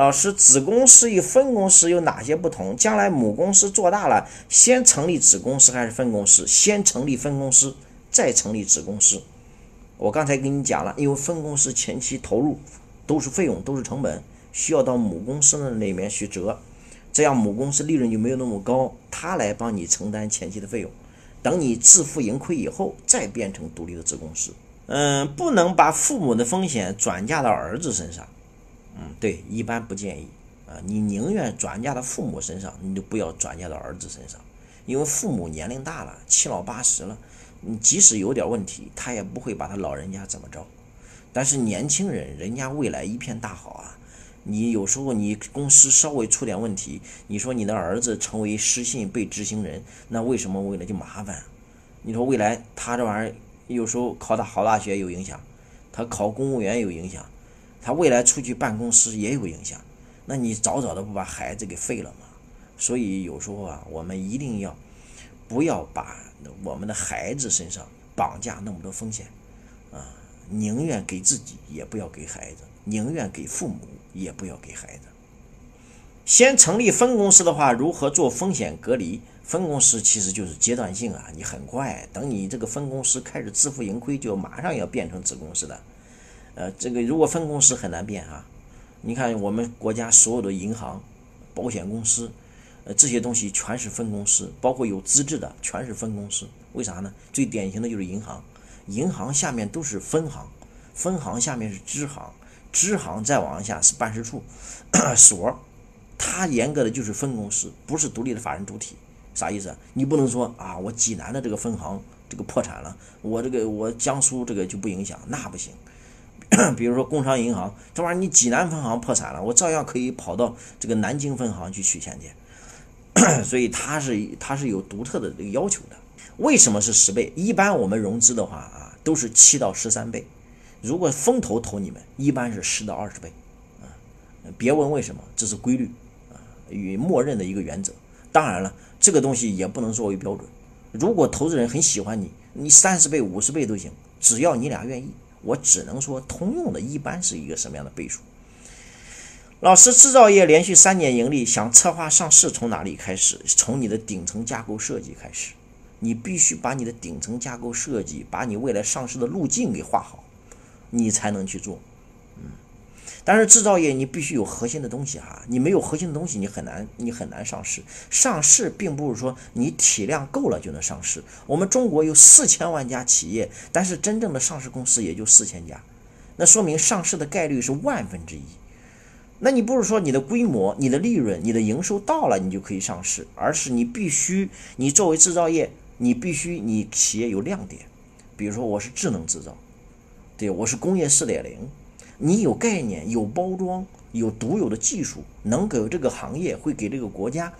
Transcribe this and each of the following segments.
老师，子公司与分公司有哪些不同？将来母公司做大了，先成立子公司还是分公司？先成立分公司，再成立子公司。我刚才跟你讲了，因为分公司前期投入都是费用，都是成本，需要到母公司的那边去折，这样母公司利润就没有那么高，他来帮你承担前期的费用。等你自负盈亏以后，再变成独立的子公司。嗯，不能把父母的风险转嫁到儿子身上。对，一般不建议啊。你宁愿转嫁到父母身上，你就不要转嫁到儿子身上，因为父母年龄大了，七老八十了，你即使有点问题，他也不会把他老人家怎么着。但是年轻人，人家未来一片大好啊。你有时候你公司稍微出点问题，你说你的儿子成为失信被执行人，那为什么未来就麻烦？你说未来他这玩意儿有时候考的好大学有影响，他考公务员有影响。他未来出去办公司也有影响，那你早早的不把孩子给废了吗？所以有时候啊，我们一定要不要把我们的孩子身上绑架那么多风险啊！宁愿给自己，也不要给孩子；宁愿给父母，也不要给孩子。先成立分公司的话，如何做风险隔离？分公司其实就是阶段性啊，你很快等你这个分公司开始自负盈亏，就马上要变成子公司的。呃，这个如果分公司很难变啊，你看我们国家所有的银行、保险公司，呃，这些东西全是分公司，包括有资质的全是分公司。为啥呢？最典型的就是银行，银行下面都是分行，分行下面是支行，支行再往下是办事处、所，它严格的就是分公司，不是独立的法人主体。啥意思？你不能说啊，我济南的这个分行这个破产了，我这个我江苏这个就不影响，那不行。比如说工商银行这玩意儿，你济南分行破产了，我照样可以跑到这个南京分行去取钱去。所以它是它是有独特的这个要求的。为什么是十倍？一般我们融资的话啊，都是七到十三倍。如果风投投你们，一般是十到二十倍。啊，别问为什么，这是规律啊，与默认的一个原则。当然了，这个东西也不能作为标准。如果投资人很喜欢你，你三十倍、五十倍都行，只要你俩愿意。我只能说，通用的一般是一个什么样的倍数？老师，制造业连续三年盈利，想策划上市，从哪里开始？从你的顶层架构设计开始，你必须把你的顶层架构设计，把你未来上市的路径给画好，你才能去做。但是制造业你必须有核心的东西哈，你没有核心的东西，你很难你很难上市。上市并不是说你体量够了就能上市。我们中国有四千万家企业，但是真正的上市公司也就四千家，那说明上市的概率是万分之一。那你不是说你的规模、你的利润、你的营收到了你就可以上市，而是你必须你作为制造业，你必须你企业有亮点，比如说我是智能制造，对我是工业四点零。你有概念、有包装、有独有的技术，能给这个行业、会给这个国家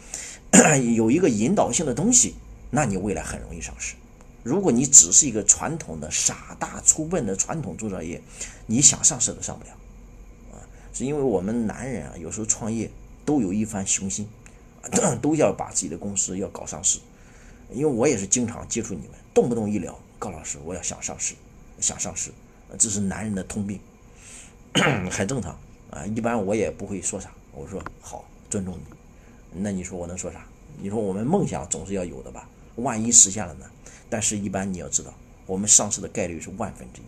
有一个引导性的东西，那你未来很容易上市。如果你只是一个传统的傻大粗笨的传统制造业，你想上市都上不了。啊，是因为我们男人啊，有时候创业都有一番雄心，都要把自己的公司要搞上市。因为我也是经常接触你们，动不动一聊，高老师，我要想上市，想上市，这是男人的通病。很正常啊，一般我也不会说啥。我说好，尊重你。那你说我能说啥？你说我们梦想总是要有的吧？万一实现了呢？但是，一般你要知道，我们上市的概率是万分之一。